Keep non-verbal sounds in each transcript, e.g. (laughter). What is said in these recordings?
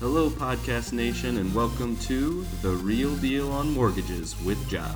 Hello, Podcast Nation, and welcome to The Real Deal on Mortgages with Josh.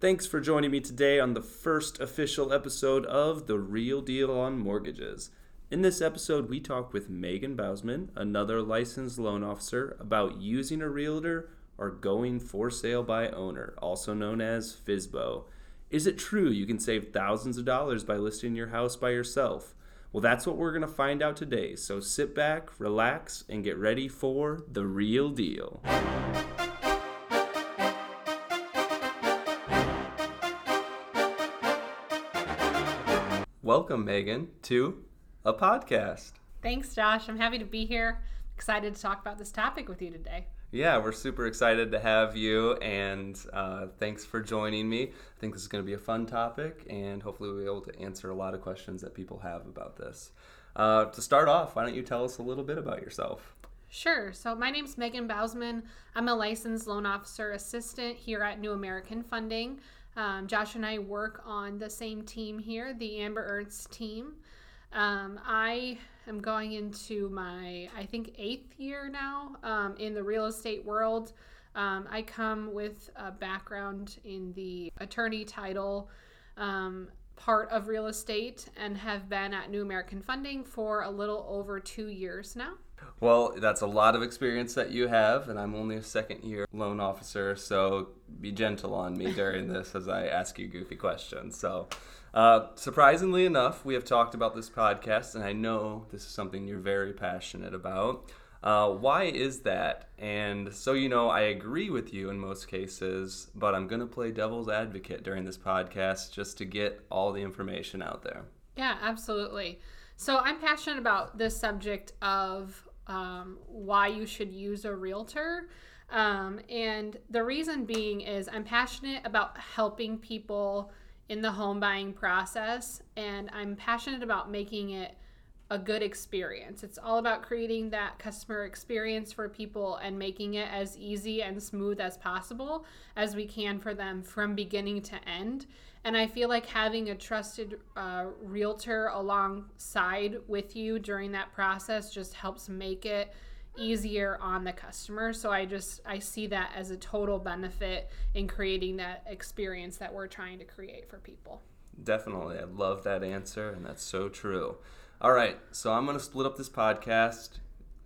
Thanks for joining me today on the first official episode of The Real Deal on Mortgages. In this episode, we talk with Megan Bausman, another licensed loan officer, about using a realtor or going for sale by owner, also known as FSBO. Is it true you can save thousands of dollars by listing your house by yourself? Well, that's what we're going to find out today. So sit back, relax, and get ready for the real deal. Welcome, Megan, to a podcast. Thanks, Josh. I'm happy to be here. Excited to talk about this topic with you today. Yeah, we're super excited to have you, and uh, thanks for joining me. I think this is going to be a fun topic, and hopefully, we'll be able to answer a lot of questions that people have about this. Uh, to start off, why don't you tell us a little bit about yourself? Sure. So, my name's Megan Bausman. I'm a licensed loan officer assistant here at New American Funding. Um, Josh and I work on the same team here, the Amber Ernst team. Um, I am going into my, I think, eighth year now um, in the real estate world. Um, I come with a background in the attorney title um, part of real estate and have been at New American Funding for a little over two years now. Well, that's a lot of experience that you have, and I'm only a second year loan officer, so be gentle on me during this as I ask you goofy questions. So, uh, surprisingly enough, we have talked about this podcast, and I know this is something you're very passionate about. Uh, why is that? And so, you know, I agree with you in most cases, but I'm going to play devil's advocate during this podcast just to get all the information out there. Yeah, absolutely. So, I'm passionate about this subject of um, why you should use a realtor. Um, and the reason being is I'm passionate about helping people in the home buying process and I'm passionate about making it a good experience. It's all about creating that customer experience for people and making it as easy and smooth as possible as we can for them from beginning to end. And I feel like having a trusted uh, realtor alongside with you during that process just helps make it easier on the customer. So I just I see that as a total benefit in creating that experience that we're trying to create for people. Definitely. I love that answer and that's so true. All right, so I'm going to split up this podcast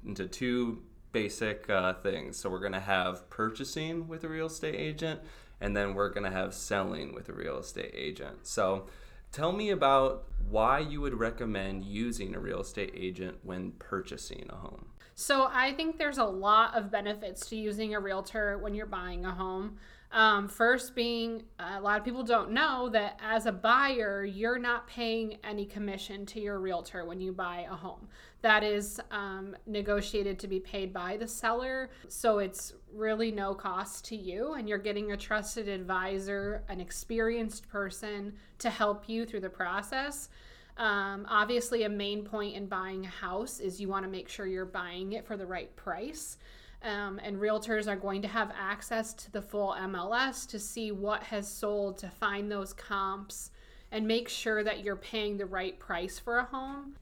into two basic uh, things. So we're going to have purchasing with a real estate agent and then we're going to have selling with a real estate agent. So tell me about why you would recommend using a real estate agent when purchasing a home. So I think there's a lot of benefits to using a realtor when you're buying a home. Um, first, being a lot of people don't know that as a buyer, you're not paying any commission to your realtor when you buy a home. That is um, negotiated to be paid by the seller. So it's really no cost to you, and you're getting a trusted advisor, an experienced person to help you through the process. Um, obviously, a main point in buying a house is you want to make sure you're buying it for the right price. Um, and realtors are going to have access to the full MLS to see what has sold, to find those comps, and make sure that you're paying the right price for a home.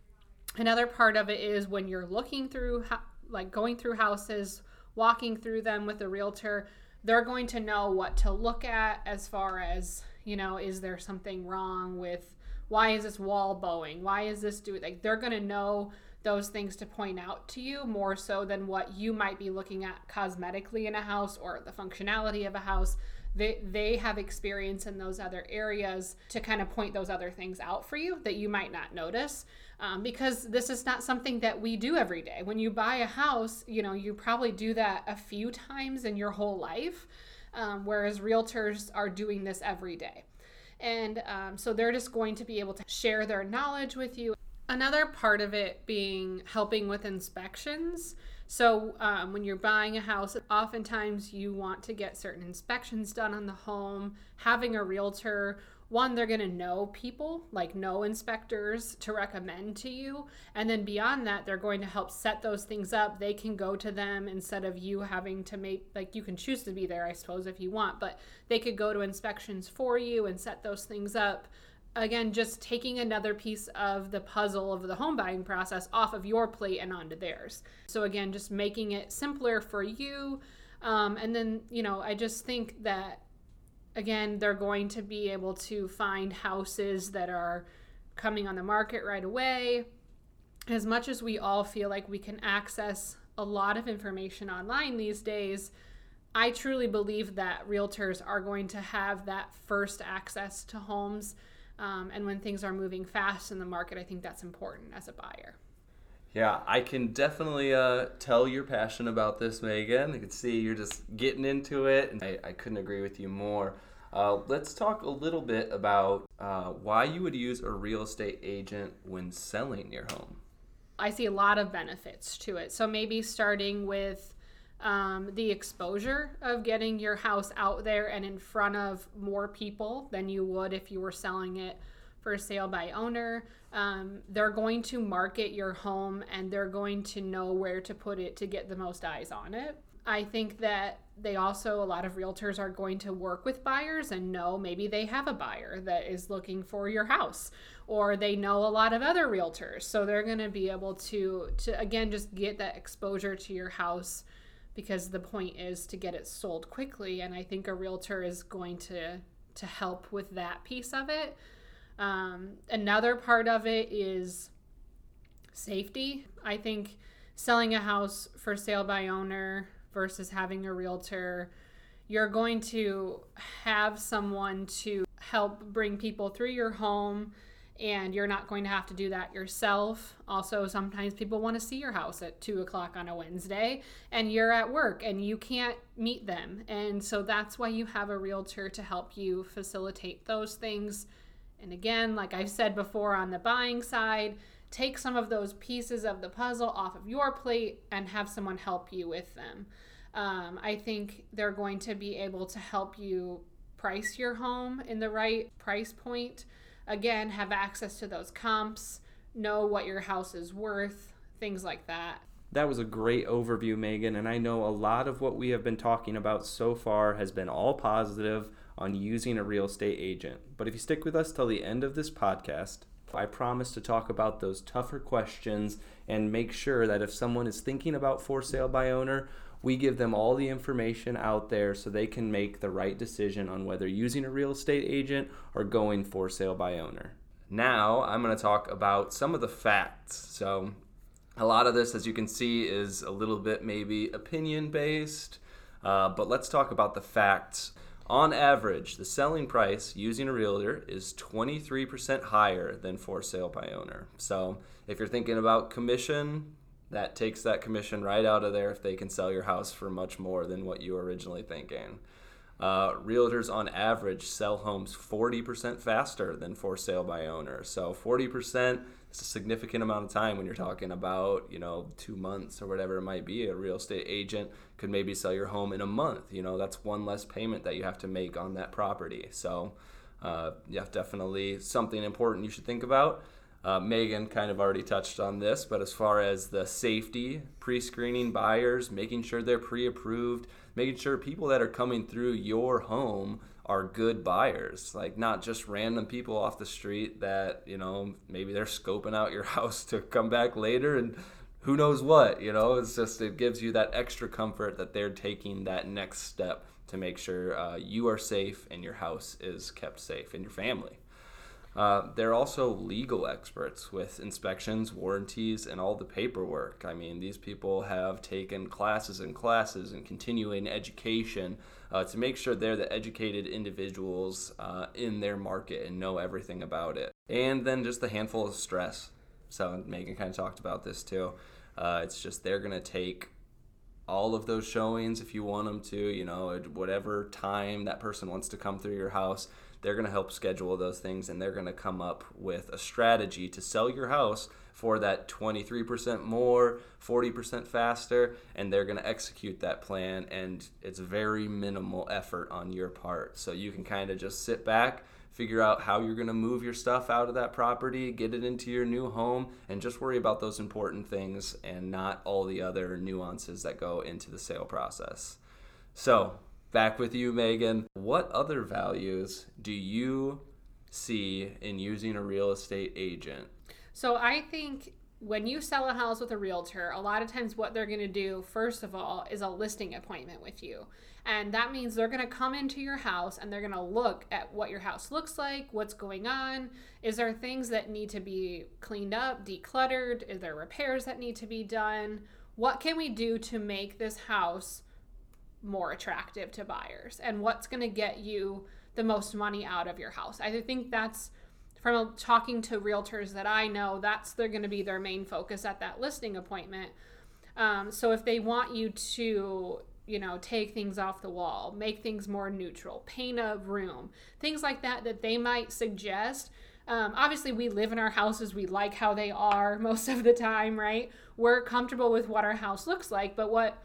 Another part of it is when you're looking through, like going through houses, walking through them with a realtor, they're going to know what to look at as far as, you know, is there something wrong with why is this wall bowing? Why is this doing like they're going to know those things to point out to you more so than what you might be looking at cosmetically in a house or the functionality of a house. They, they have experience in those other areas to kind of point those other things out for you that you might not notice um, because this is not something that we do every day when you buy a house you know you probably do that a few times in your whole life um, whereas realtors are doing this every day and um, so they're just going to be able to share their knowledge with you. Another part of it being helping with inspections. So, um, when you're buying a house, oftentimes you want to get certain inspections done on the home. Having a realtor, one, they're going to know people, like know inspectors to recommend to you. And then beyond that, they're going to help set those things up. They can go to them instead of you having to make, like, you can choose to be there, I suppose, if you want, but they could go to inspections for you and set those things up again just taking another piece of the puzzle of the home buying process off of your plate and onto theirs. So again just making it simpler for you. Um, and then you know i just think that again they're going to be able to find houses that are coming on the market right away. As much as we all feel like we can access a lot of information online these days i truly believe that realtors are going to have that first access to homes um, and when things are moving fast in the market, I think that's important as a buyer. Yeah, I can definitely uh, tell your passion about this, Megan. I can see you're just getting into it, and I, I couldn't agree with you more. Uh, let's talk a little bit about uh, why you would use a real estate agent when selling your home. I see a lot of benefits to it. So maybe starting with um, the exposure of getting your house out there and in front of more people than you would if you were selling it for sale by owner. Um, they're going to market your home and they're going to know where to put it to get the most eyes on it. I think that they also, a lot of realtors are going to work with buyers and know maybe they have a buyer that is looking for your house or they know a lot of other realtors. So they're going to be able to, to again, just get that exposure to your house because the point is to get it sold quickly and i think a realtor is going to to help with that piece of it. Um, another part of it is safety. I think selling a house for sale by owner versus having a realtor you're going to have someone to help bring people through your home and you're not going to have to do that yourself. Also, sometimes people want to see your house at two o'clock on a Wednesday and you're at work and you can't meet them. And so that's why you have a realtor to help you facilitate those things. And again, like I've said before on the buying side, take some of those pieces of the puzzle off of your plate and have someone help you with them. Um, I think they're going to be able to help you price your home in the right price point again have access to those comps know what your house is worth things like that. That was a great overview megan and i know a lot of what we have been talking about so far has been all positive on using a real estate agent. But if you stick with us till the end of this podcast I promise to talk about those tougher questions and make sure that if someone is thinking about for sale by owner, we give them all the information out there so they can make the right decision on whether using a real estate agent or going for sale by owner. Now, I'm going to talk about some of the facts. So, a lot of this, as you can see, is a little bit maybe opinion based, uh, but let's talk about the facts. On average, the selling price using a realtor is 23% higher than for sale by owner. So, if you're thinking about commission, that takes that commission right out of there if they can sell your house for much more than what you were originally thinking. Uh, realtors on average sell homes 40% faster than for sale by owner. So 40% is a significant amount of time when you're talking about, you know, two months or whatever it might be. A real estate agent could maybe sell your home in a month. You know, that's one less payment that you have to make on that property. So, uh, yeah, definitely something important you should think about. Uh, Megan kind of already touched on this, but as far as the safety, pre screening buyers, making sure they're pre approved, making sure people that are coming through your home are good buyers, like not just random people off the street that, you know, maybe they're scoping out your (laughs) house to come back later and who knows what, you know, it's just, it gives you that extra comfort that they're taking that next step to make sure uh, you are safe and your house is kept safe and your family. Uh, they're also legal experts with inspections, warranties, and all the paperwork. I mean, these people have taken classes and classes and continuing education uh, to make sure they're the educated individuals uh, in their market and know everything about it. And then just the handful of stress. So, Megan kind of talked about this too. Uh, it's just they're going to take all of those showings if you want them to, you know, at whatever time that person wants to come through your house. They're going to help schedule those things and they're going to come up with a strategy to sell your house for that 23% more, 40% faster, and they're going to execute that plan. And it's very minimal effort on your part. So you can kind of just sit back, figure out how you're going to move your stuff out of that property, get it into your new home, and just worry about those important things and not all the other nuances that go into the sale process. So, back with you, Megan. What other values do you see in using a real estate agent? So, I think when you sell a house with a realtor, a lot of times what they're going to do, first of all, is a listing appointment with you. And that means they're going to come into your house and they're going to look at what your house looks like, what's going on. Is there things that need to be cleaned up, decluttered? Is there repairs that need to be done? What can we do to make this house more attractive to buyers? And what's going to get you the most money out of your house? I think that's from talking to realtors that I know, that's they're going to be their main focus at that listing appointment. Um, so if they want you to you know, take things off the wall, make things more neutral, paint a room, things like that that they might suggest. Um, obviously, we live in our houses. We like how they are (laughs) most of the time, right? We're comfortable with what our house looks like, but what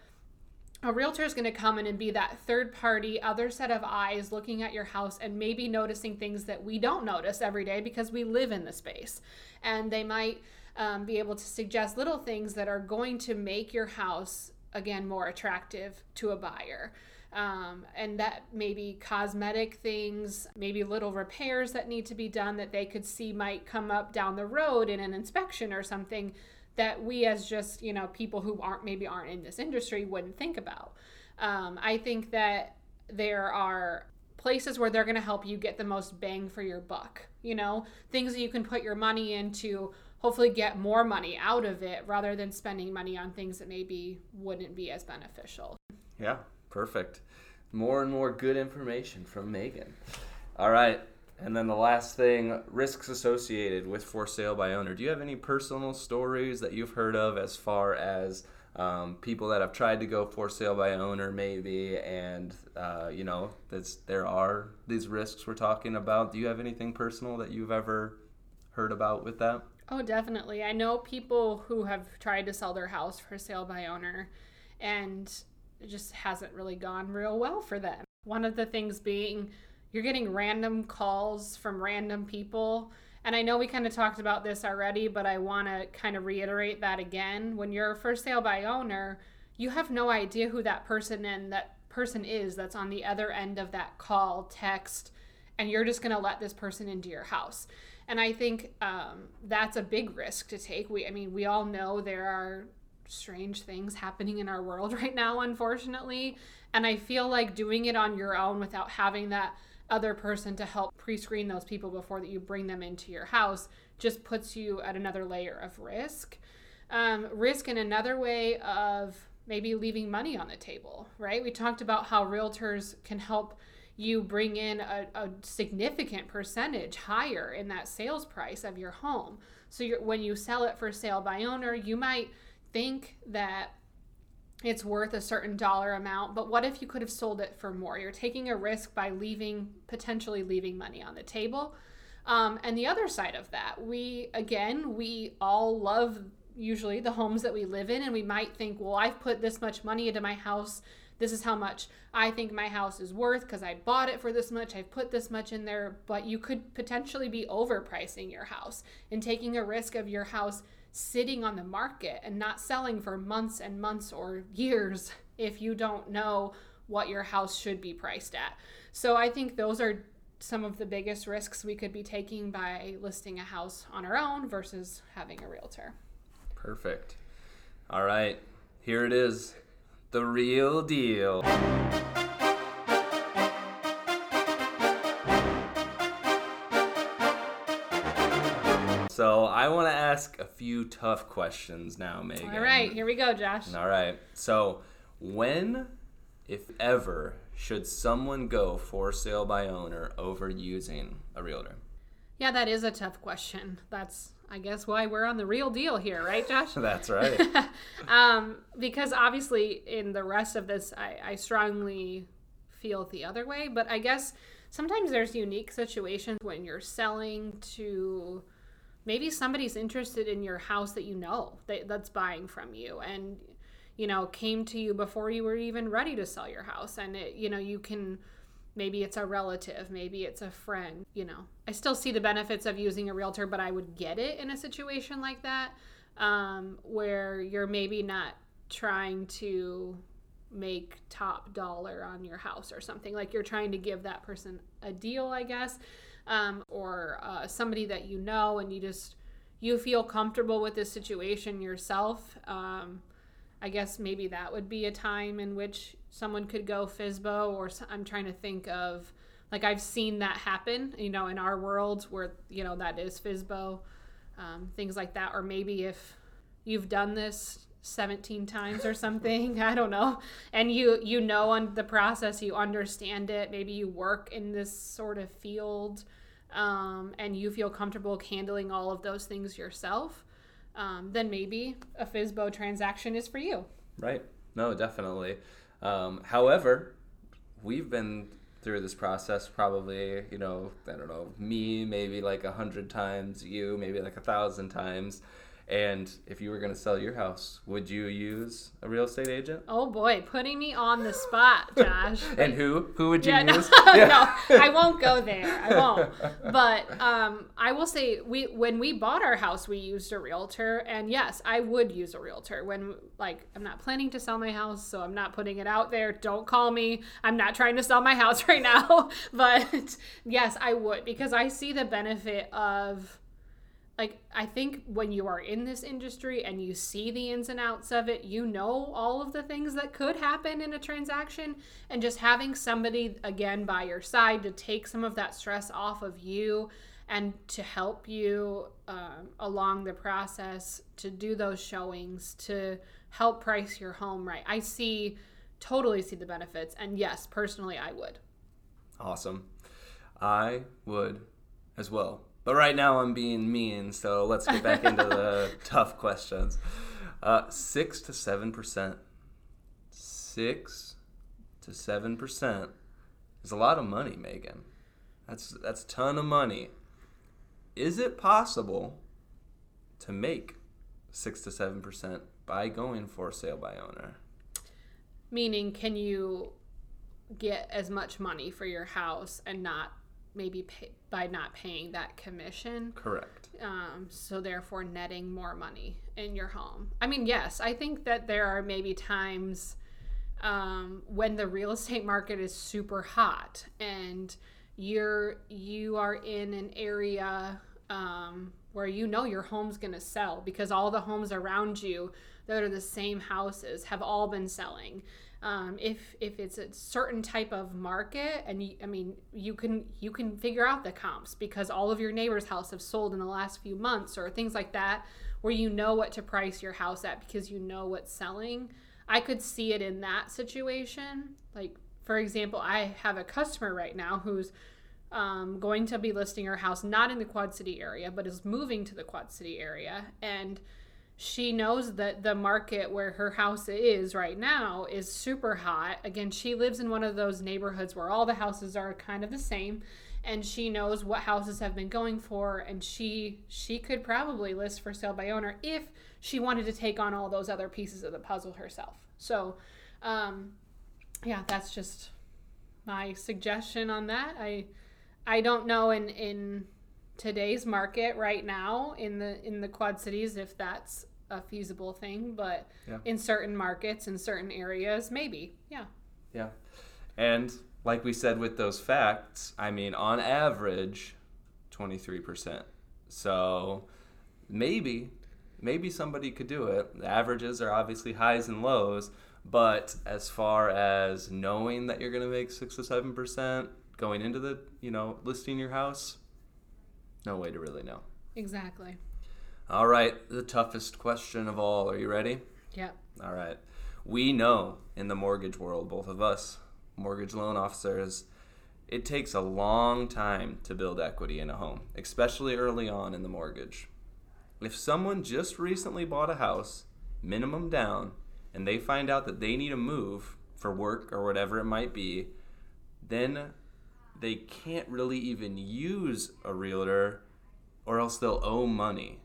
a realtor is going to come in and be that third party, other set of eyes looking at your house and maybe noticing things that we don't notice every day because we live in the space. And they might um, be able to suggest little things that are going to make your house again more attractive to a buyer. Um, and that maybe cosmetic things, maybe little repairs that need to be done that they could see might come up down the road in an inspection or something that we as just you know people who aren't maybe aren't in this industry wouldn't think about. Um, I think that there are places where they're going to help you get the most bang for your buck. You know, things that you can put your money into hopefully get more money out of it rather than spending money on things that maybe wouldn't be as beneficial. Yeah, perfect. More and more good information from Megan. All right. And then the last thing risks associated with for sale by owner. Do you have any personal stories that you've heard of as far as um, people that have tried to go for sale by owner, maybe, and uh, you know, there are these risks we're talking about? Do you have anything personal that you've ever heard about with that? Oh, definitely. I know people who have tried to sell their house for sale by owner and it just hasn't really gone real well for them. One of the things being you're getting random calls from random people. And I know we kind of talked about this already, but I want to kind of reiterate that again. When you're a for sale by owner, you have no idea who that person and that person is that's on the other end of that call, text, and you're just going to let this person into your house and I think um, that's a big risk to take. We, I mean, we all know there are strange things happening in our world (laughs) right now, unfortunately, and I feel like doing it on your own without having that other person to help pre-screen those people before that you bring them into your house just puts you at another layer of risk. Um, risk in another way of maybe leaving money on the table, right? We talked about how realtors can help you bring in a, a significant percentage higher in that sales price of your home. So when you sell it for sale by owner, you might think that it's worth a certain dollar amount, but what if you could have sold it for more? You're taking a risk by leaving, potentially leaving money on the table. Um, and the other side of that, we, again, we all love usually the homes that we live in, and we might think, well, I've put this much money into my house this is how much I think my house is worth because I bought it for this much, I've put this much in there, but you could potentially be overpricing your house and taking a risk of your house sitting on the market and not selling for months and months or years if you don't know what your house should be priced at. So I think those are some of the biggest risks we could be taking by listing a house on our own versus having a realtor. Perfect. All right, here it is the real deal. So I want to ask a few tough questions now, Megan. All right, here we go, Josh. All right. So when, if ever, should someone go for sale by owner over using a realtor? Yeah, that is a tough question. That's, I guess, why we're on the real deal here, right, Josh? (laughs) That's right. (laughs) um, because obviously, in the rest of this, I, I strongly feel the other way. But I guess sometimes there's unique situations when you're selling to maybe somebody's interested in your house that you know that, that's buying from you and you know came to you before you were even ready to sell your house. And it, you know you can maybe it's a relative maybe it's a friend you know. I still see the benefits of using a realtor but i would get it in a situation like that um, where you're maybe not trying to make top dollar on your house or something. Like you're trying to give that person a deal i guess um, or uh, somebody that you know and you just you feel comfortable with this situation yourself um, i guess maybe that would be a time in which someone could go FSBO or i'm trying to think of like i've seen that happen you know in our world where you know that is FSBO um, things like that. Or maybe if you've done this 17 times or something (laughs) i don't know. And you you know on the process you understand it maybe you work in this sort of field um, and you feel comfortable handling all of those things yourself um, then maybe a FSBO transaction is for you. Right. No definitely. Um, however we've been through this process probably you know i don't know me maybe like a hundred times you maybe like a thousand times and if you were going to sell your house, would you use a real estate agent? Oh boy, putting me on the spot, (laughs) Josh. and who? Who would you yeah, use? (laughs) No, yeah. no, I won't go there. I won't. But um, I will say, we when we bought our house, we used a realtor, and yes, I would use a realtor when like I'm not planning to sell my house, so I'm not putting it out there. Don't call me. I'm not trying to sell my house (laughs) right now. but yes, I would because I see the benefit of like I think when you are in this industry and you see the ins and outs of it, you know all of the things that could happen in a transaction and just having somebody again by your side to take some of that stress off of you and to help you um, along the process to do those showings to help price your home right. I see totally see the benefits and yes, personally I would. Awesome. I would as well. But right now I'm being mean, so let's get back into the (laughs) tough questions. Uh, six to seven percent. Six to seven percent is a lot of money, Megan. That's that's a ton of money. Is it possible to make six to seven percent by going for sale by owner? Meaning, can you get as much money for your house and not maybe pay, by not paying that commission. Correct. Um, so therefore netting more money in your home. I mean, yes, I think that there are maybe times um, when the real estate market is super hot and you're you are in an area um, where you know your home's going to sell because all the homes around you that are the same houses have all been selling. Um, if if it's a certain type of market and you, i mean you can you can figure out the comps because all of your neighbors house have sold in the last few months or things like that where you know what to price your house at because you know what's selling. I could see it in that situation. Like for example i have a customer right now who's um, going to be listing her house not in the quad city area but is moving to the quad city area and she knows that the market where her house is right now is super hot. Again, she lives in one of those neighborhoods where all the houses are kind of the same and she knows what houses have been going for and she she could probably list for sale by owner if she wanted to take on all those other pieces of the puzzle herself. So, um yeah, that's just my suggestion on that. I I don't know in in today's market right now in the in the quad cities if that's a feasible thing, but yeah. in certain markets, in certain areas, maybe. Yeah. Yeah. And like we said with those facts, I mean, on average, 23%. So maybe, maybe somebody could do it. The averages are obviously highs and lows, but as far as knowing that you're going to make 6 to 7% going into the, you know, listing your house, no way to really know. Exactly. All right, the toughest question of all. Are you ready? Yep. All right. We know in the mortgage world, both of us, mortgage loan officers, it takes a long time to build equity in a home, especially early on in the mortgage. If someone just recently bought a house, minimum down, and they find out that they need to move for work or whatever it might be, then they can't really even use a realtor or else they'll owe money.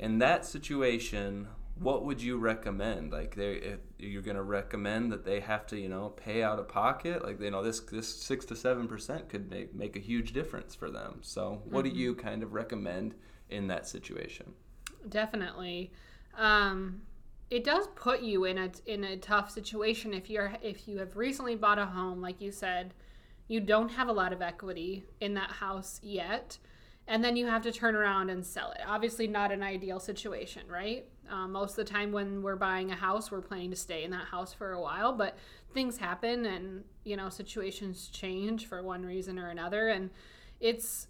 In that situation, what would you recommend? Like, they you're gonna recommend that they have to, you know, pay out of pocket. Like, you know, this this six to seven percent could make make a huge difference for them. So, what mm-hmm. do you kind of recommend in that situation? Definitely, um, it does put you in a in a tough situation if you're if you have recently bought a home, like you said, you don't have a lot of equity in that house yet and then you have to turn around and sell it. Obviously, not an ideal situation, right? Um, most of the time, when we're buying a house, we're planning to stay in that house for a while, but things happen and you know situations change for one reason or another, and it's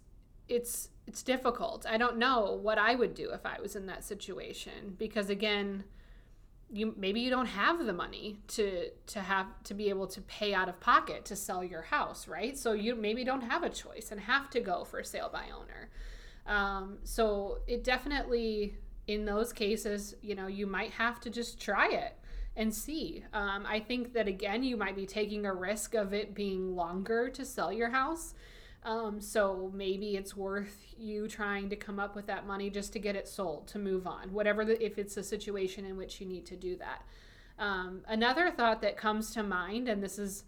it's it's difficult. I don't know what I would do if I was in that situation because again, you maybe you don't have the money to to have to be able to pay out of pocket to sell your house right? So you maybe don't have a choice and have to go for sale by owner. Um, so it definitely in those cases you know you might have to just try it and see. Um, i think that again you might be taking a risk of it being longer to sell your house um, so maybe it's worth you trying to come up with that money just to get it sold to move on, whatever the, if it's a situation in which you need to do that. Um, another thought that comes to mind, and this is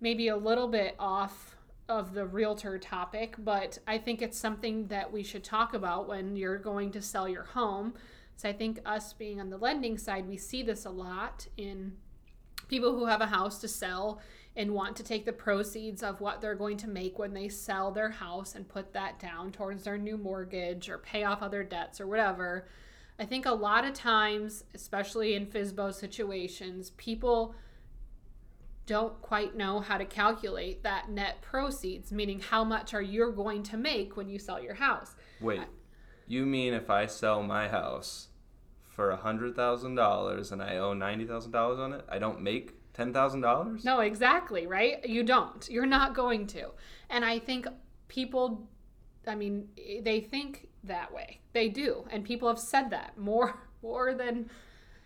maybe a little bit off of the realtor topic, but I think it's something that we should talk about when you're going to sell your home. So I think us being on the lending side, we see this a lot in people who have a house to sell and want to take the proceeds of what they're going to make when they sell their house and put that down towards their new mortgage or pay off other debts or whatever. I think a lot of times, especially in FSBO situations, people don't quite know how to calculate that net proceeds, meaning how much are you going to make when you sell your house. Wait, you mean if I sell my house for a hundred thousand dollars and I owe ninety thousand dollars on it, I don't make $10,000? No, exactly, right? You don't. You're not going to. And I think people, I mean, they think that way. They do. And people have said that more, (laughs) more than,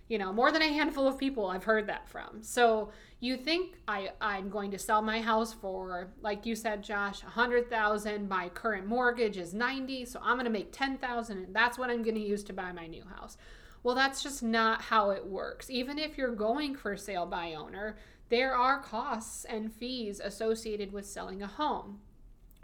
you know, more than a handful of people I've heard that from. So you think I, I'm going to sell my house for, like you said, Josh, 100000 My current mortgage is 90 so I'm going to make 10000 and that's what I'm going to use to buy my new house. Well, that's just not how it works. Even if you're going for sale by owner, there are costs and fees associated with selling a home.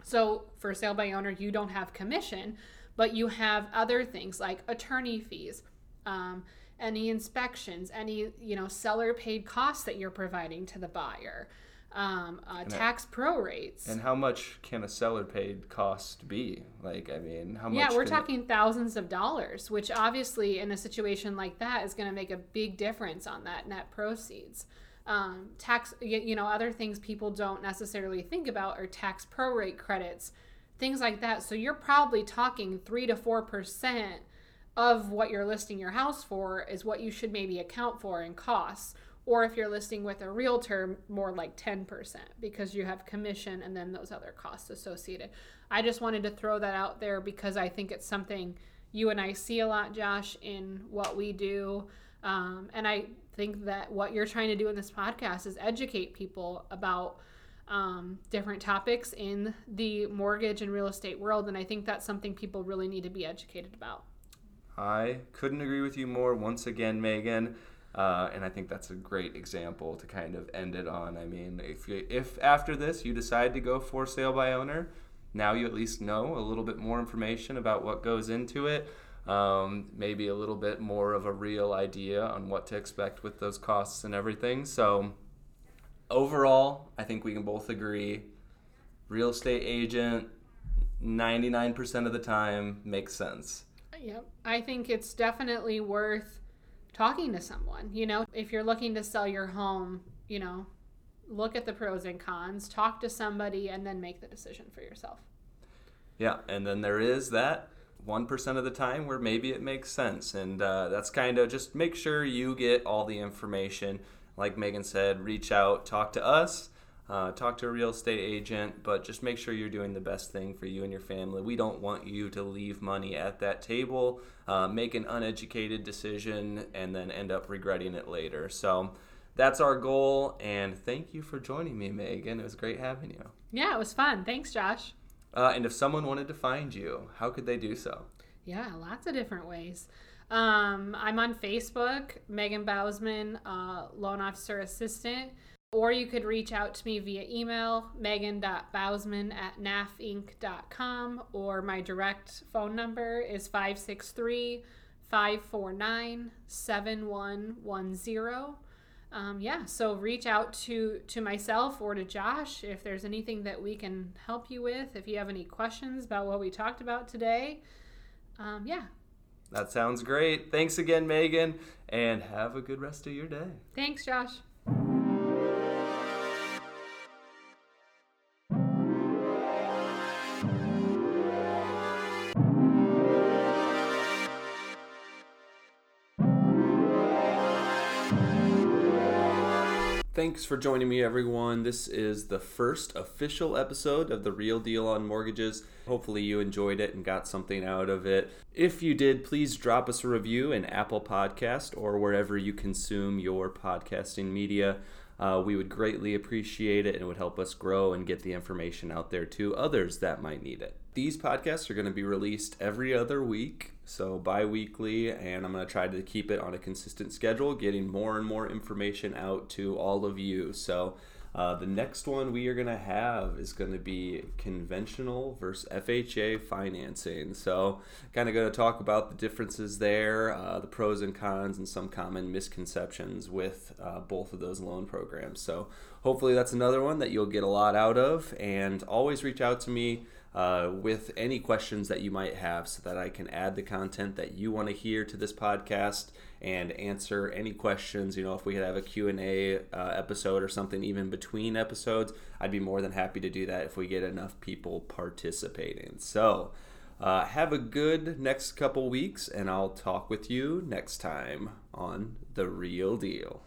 So, for sale by owner, you don't have commission, but you have other things like attorney fees, um, any inspections, any you know seller paid costs that you're providing to the buyer um, uh, tax pro rates. And how much can a seller paid cost be? Like, I mean, how much? Yeah, we're talking it... thousands of dollars, which obviously in a situation like that is going to make a big difference on that net proceeds. Um, tax, you know, other things people don't necessarily think about are tax prorate credits, things like that. So you're probably talking three to four percent of what you're listing your house for is what you should maybe account for in costs or if you're listing with a realtor more like 10% because you have commission and then those other costs associated. I just wanted to throw that out there because i think it's something you and i see a lot josh in what we do. Um, and i think that what you're trying to do in this podcast is educate people about um, different topics in the mortgage and real estate world. And i think that's something people really need to be educated about. I couldn't agree with you more. Once again megan uh, and I think that's a great example to kind of end it on. I mean, if you, if after this you decide to go for sale by owner, now you at least know a little bit more information about what goes into it. Um, maybe a little bit more of a real idea on what to expect with those costs and everything. So overall, I think we can both agree real estate agent 99% of the time makes sense. Yep. I think it's definitely worth talking to someone. You know, if you're looking to sell your home, you know, look at the pros and cons, talk to somebody, and then make the decision for yourself. Yeah, and then there is that 1% of the time where maybe it makes sense. And uh, that's kind of just make sure you get all the information. Like Megan said, reach out, talk to us. Uh, talk to a real estate agent, but just make sure you're doing the best thing for you and your family. We don't want you to leave money at that table, uh, make an uneducated decision, and then end up regretting it later. So that's our goal. And thank you for joining me, Megan. It was great having you. Yeah, it was fun. Thanks, Josh. Uh, and if someone wanted to find you, how could they do so? Yeah, lots of different ways. Um, I'm on Facebook, Megan Bausman, uh, loan officer assistant. Or you could reach out to me via email, megan.bausman at nafinc.com, or my direct phone number is 563 549 7110. Um, yeah, so reach out to, to myself or to Josh if there's anything that we can help you with. If you have any questions about what we talked about today, um, yeah. That sounds great. Thanks again, Megan, and have a good rest of your day. Thanks, Josh. Thanks for joining me, everyone. This is the first official episode of The Real Deal on Mortgages. Hopefully, you enjoyed it and got something out of it. If you did, please drop us a review in Apple Podcast or wherever you consume your podcasting media. Uh, we would greatly appreciate it and it would help us grow and get the information out there to others that might need it. These podcasts are going to be released every other week, so bi weekly, and I'm going to try to keep it on a consistent schedule, getting more and more information out to all of you. So, uh, the next one we are going to have is going to be conventional versus FHA financing. So, kind of going to talk about the differences there, uh, the pros and cons, and some common misconceptions with uh, both of those loan programs. So, hopefully, that's another one that you'll get a lot out of. And always reach out to me uh, with any questions that you might have so that I can add the content that you want to hear to this podcast and answer any questions. You know, if we could have a Q&A uh, episode or something even between episodes, I'd be more than happy to do that if we get enough people participating. So, uh, have a good next couple weeks, and I'll talk with you next time on The Real Deal.